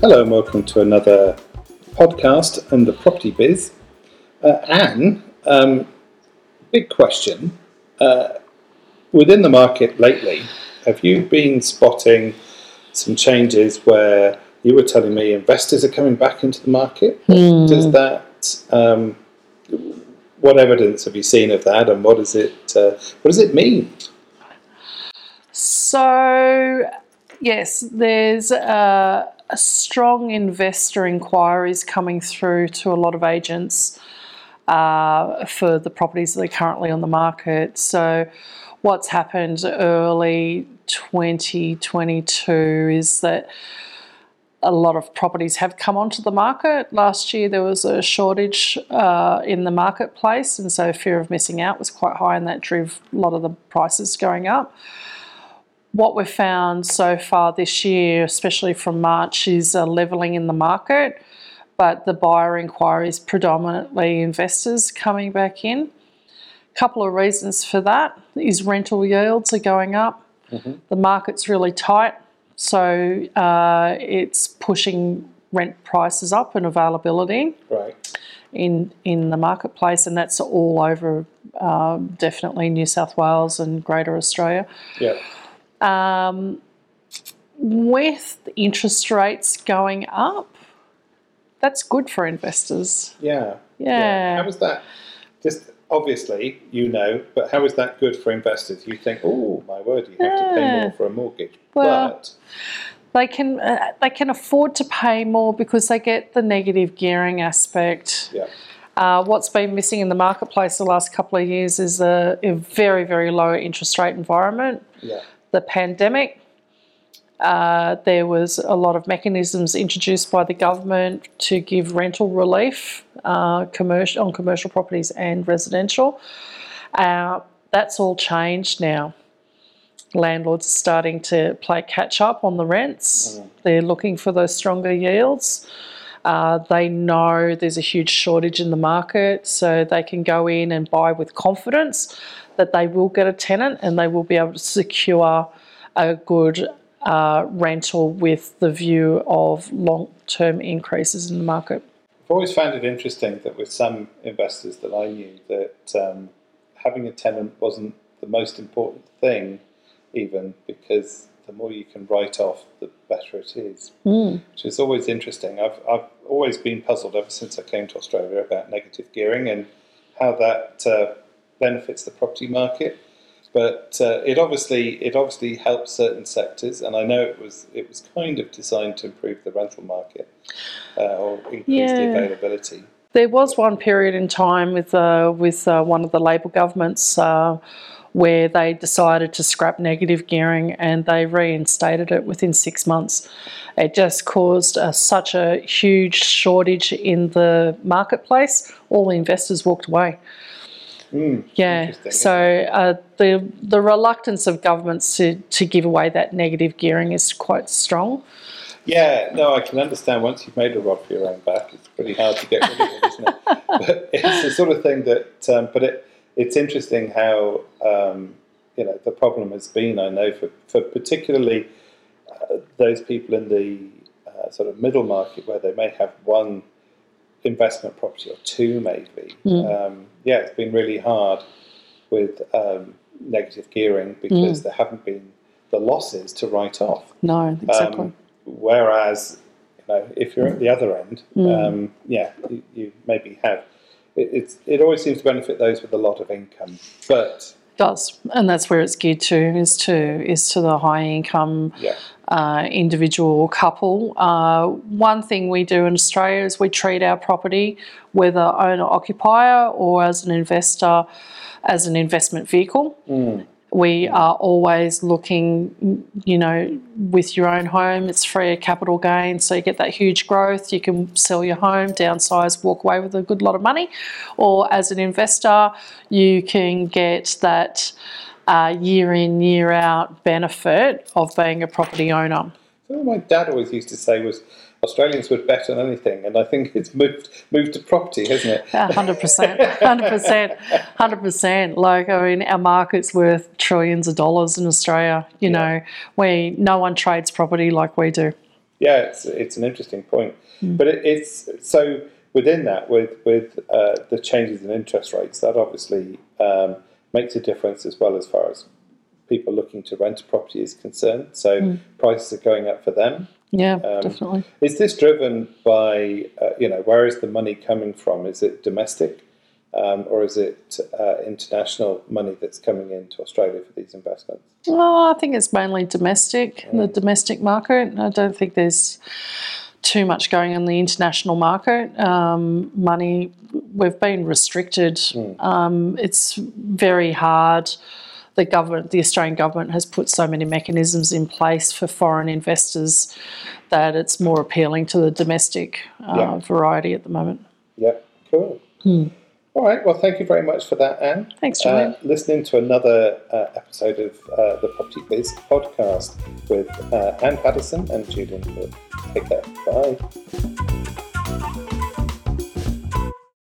Hello and welcome to another podcast in the property biz. Uh, Ann, um, big question. Uh, within the market lately, have you been spotting some changes where you were telling me investors are coming back into the market? Does that, um, what evidence have you seen of that and what does it, uh, what does it mean? So, yes, there's a, a strong investor inquiries coming through to a lot of agents uh, for the properties that are currently on the market. So, what's happened early 2022 is that a lot of properties have come onto the market. Last year there was a shortage uh, in the marketplace, and so fear of missing out was quite high, and that drove a lot of the prices going up what we've found so far this year, especially from March, is a levelling in the market, but the buyer inquiries predominantly investors coming back in. A couple of reasons for that is rental yields are going up. The market's really tight, so uh, it's pushing rent prices up and availability Right. in in the marketplace, and that's all over um, definitely New South Wales and Greater Australia. Yeah. Um, with interest rates going up, that's good for investors. Yeah. Yeah. How was that? Just obviously, you know, but how is that good for investors? You think, oh my word, you have to pay more for a mortgage. Well- but They can uh, they can afford to pay more because they get the negative gearing aspect. yeah, Uh, what's been missing in the marketplace the last couple of years is a, a very very low interest rate environment. yeah, the pandemic. Uh, there was a lot of mechanisms introduced by the government to give rental relief uh, commercial, on commercial properties and residential. Uh, that's all changed now. Landlords are starting to play catch up on the rents. They're looking for those stronger yields. Uh, they know there's a huge shortage in the market, so they can go in and buy with confidence that they will get a tenant and they will be able to secure a good uh, rental with the view of long term increases in the market. I've always found it interesting that with some investors that I knew, that um, having a tenant wasn't the most important thing, even because the more you can write off, the better it is. Which is always interesting. I've I've always been puzzled ever since I came to Australia about negative gearing and how that uh, benefits the property market. But uh, it obviously it obviously helps certain sectors, and I know it was it was kind of designed to improve the rental market uh, or increase the availability. There was one period in time with uh, with uh, one of the Labor governments uh, where they decided to scrap negative gearing and they reinstated it within six months. It just caused uh, such a huge shortage in the marketplace. All the investors walked away. Yeah, so uh, the the reluctance of governments to, to give away that negative gearing is quite strong. Yeah, no, I can understand. Once you've made a rod for your own back, it's pretty hard to get rid of it, isn't it? But it's the sort of thing that. Um, but it, it's interesting how um, you know the problem has been. I know for for particularly uh, those people in the uh, sort of middle market where they may have one investment property or two, maybe. Um, yeah, it's been really hard with um, negative gearing because there haven't been the losses to write off. No, exactly. Um, whereas, you know, if you're at the other end, um, yeah, you, you maybe have. It, it always seems to benefit those with a lot of income, but does, and that's where it's geared to is to is to the high income yeah, uh, individual couple. Uh, one thing we do in Australia is we treat our property, whether owner occupier or as an investor, as an investment vehicle. We are always looking, you know, with your own home, it's free of capital gain, so you get that huge growth. You can sell your home, downsize, walk away with a good lot of money. Or as an investor, you can get that uh, year in, year out benefit of being a property owner. So my dad always used to say was Australians would bet on anything, and I think it's moved moved to property, hasn't it? hundred percent, hundred percent, hundred percent. Like I mean, our market's worth trillions of dollars in Australia. You know, we no one trades property like we do. Yeah, it's it's an interesting point, but it, it's so within that with with uh, the changes in interest rates that obviously um, makes a difference as well as far as people looking to rent a property is concerned. So prices are going up for them. Yeah, Um, definitely. Is this driven by uh, you know where is the money coming from? Is it domestic? Um, or is it uh, international money that's coming into Australia for these investments? Well, I think it's mainly domestic, the domestic market. I don't think there's too much going on in the international market. Um, money, we've been restricted. Um, it's very hard. The government, the Australian government, has put so many mechanisms in place for foreign investors that it's more appealing to the domestic uh, Yeah. variety at the moment. Yep, cool. All right, well, thank you very much for that, Ann. Thanks, Julian. Uh, listening to another uh, episode of uh, the Property Biz podcast with uh, Ann Paterson and Julian Wood. Take care. Bye.